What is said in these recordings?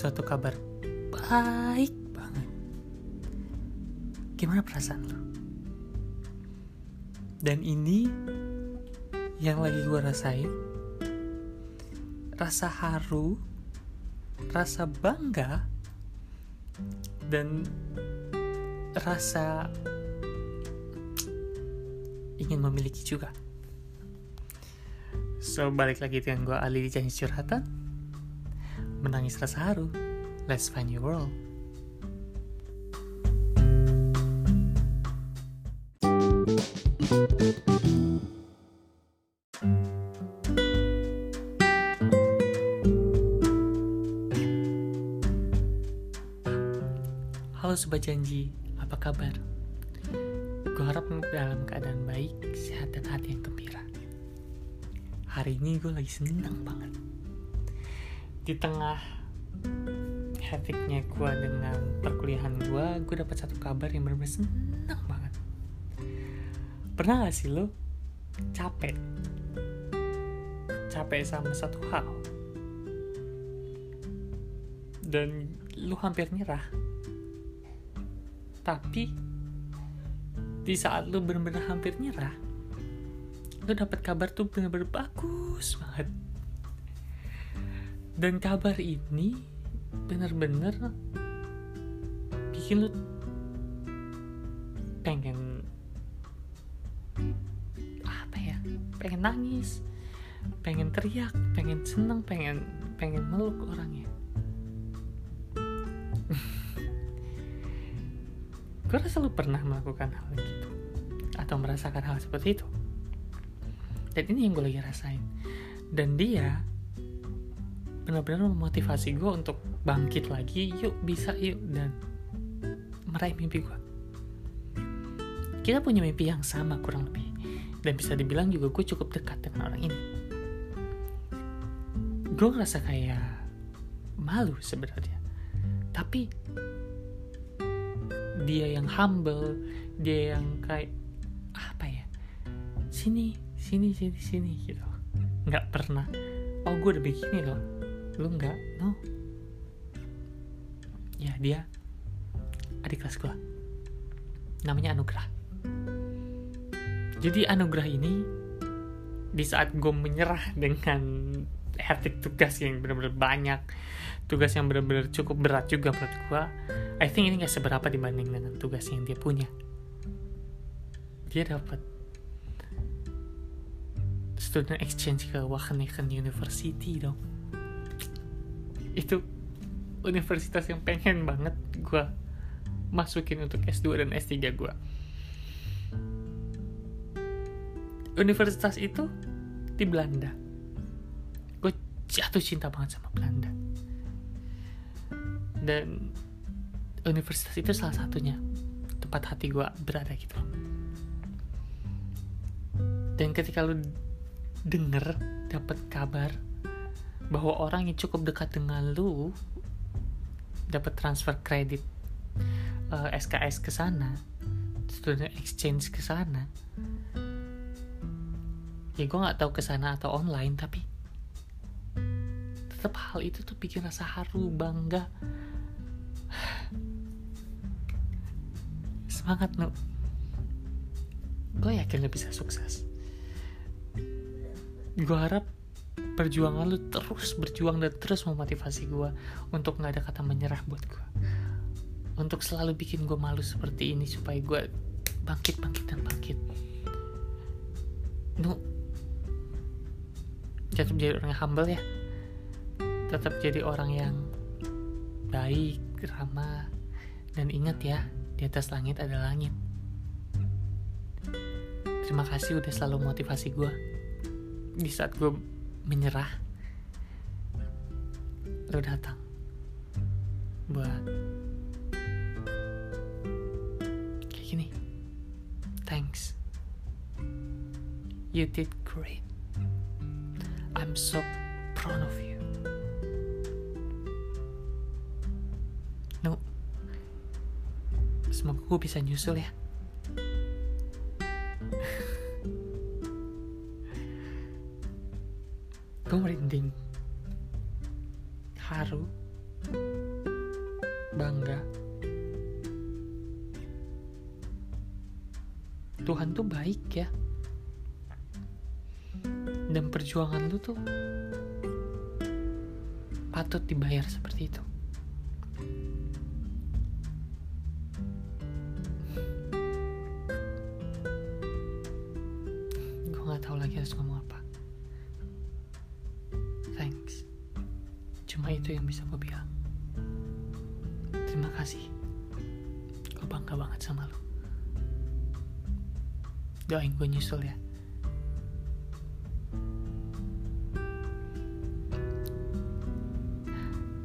suatu kabar baik banget. Gimana perasaan lo? Dan ini yang lagi gue rasain. Rasa haru, rasa bangga, dan rasa ingin memiliki juga. So, balik lagi dengan gue Ali di Janji Curhatan. Menangis rasa haru. Let's find your world. Halo Sobat Janji, apa kabar? Gue harap dalam keadaan baik, sehat, dan hati yang gembira. Hari ini gue lagi senang banget. Di tengah hektiknya gue dengan perkuliahan gue, gue dapat satu kabar yang benar-benar senang banget. Pernah gak sih lo capek? Capek sama satu hal? Dan lu hampir nyerah tapi di saat lu bener-bener hampir nyerah lu dapat kabar tuh bener-bener bagus banget dan kabar ini bener-bener bikin lu pengen apa ya? Pengen nangis pengen teriak pengen seneng pengen pengen meluk orangnya. Gue rasa lu pernah melakukan hal gitu atau merasakan hal seperti itu. Dan ini yang gue lagi rasain. Dan dia benar-benar memotivasi gue untuk bangkit lagi yuk bisa yuk dan meraih mimpi gue kita punya mimpi yang sama kurang lebih dan bisa dibilang juga gue cukup dekat dengan orang ini. Gue ngerasa kayak malu sebenarnya tapi dia yang humble dia yang kayak apa ya sini sini sini sini gitu. Nggak pernah oh gue udah begini loh lu nggak no. Ya dia adik kelas gue namanya Anugrah. Jadi Anugrah ini di saat gue menyerah dengan hektik tugas yang benar-benar banyak tugas yang benar-benar cukup berat juga menurut gue I think ini gak seberapa dibanding dengan tugas yang dia punya. Dia dapat student exchange ke Wageningen University dong itu universitas yang pengen banget gue masukin untuk S2 dan S3 gue universitas itu di Belanda. Gue jatuh cinta banget sama Belanda. Dan universitas itu salah satunya tempat hati gue berada gitu dan ketika lu denger dapat kabar bahwa orang yang cukup dekat dengan lu dapat transfer kredit uh, SKS ke sana student exchange ke sana. Ya gue nggak tahu ke sana atau online tapi tetap hal itu tuh bikin rasa haru bangga. Semangat nu gue yakin lo bisa sukses. Gue harap perjuangan lu terus berjuang dan terus memotivasi gue untuk nggak ada kata menyerah buat gue untuk selalu bikin gue malu seperti ini supaya gue bangkit bangkit dan bangkit. Nu. Tetap jadi orang yang humble ya. Tetap jadi orang yang baik ramah dan ingat ya di atas langit ada langit. Terima kasih udah selalu motivasi gue di saat gue menyerah. Lo datang buat kayak gini. Thanks. You did great. I'm so proud of you. No. Semoga gue bisa nyusul ya gue merinding. Haru. Bangga. Tuhan tuh baik ya. Dan perjuangan lu tuh patut dibayar seperti itu. Gue nggak tahu lagi harus ngomong apa itu yang bisa gue bilang. Terima kasih. Gue bangga banget sama lo doain gue nyusul ya.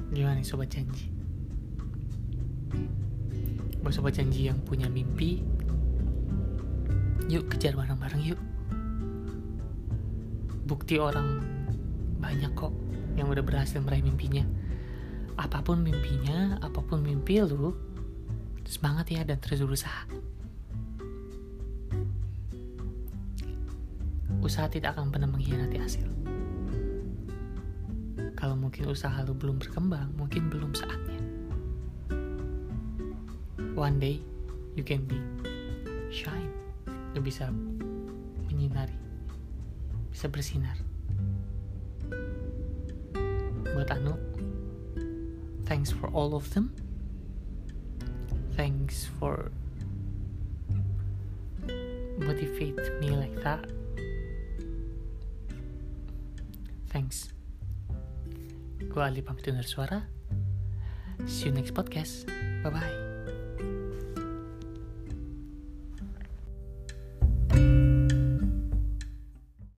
Gimana nih sobat janji? Buat sobat janji yang punya mimpi yuk kejar bareng-bareng yuk. Bukti orang banyak kok yang udah berhasil meraih mimpinya. Apa pun mimpinya apa pun mimpi lu semangat ya dan terus berusaha. Usaha tidak akan pernah mengkhianati hasil. Kalau mungkin usaha lu belum berkembang mungkin belum saatnya. One day you can be shine. Lu bisa menyinari bisa bersinar buat Anu thanks for all of them. Thanks for motivate me like that. Thanks. Gue Ali pamit undur suara. See you next podcast. Bye bye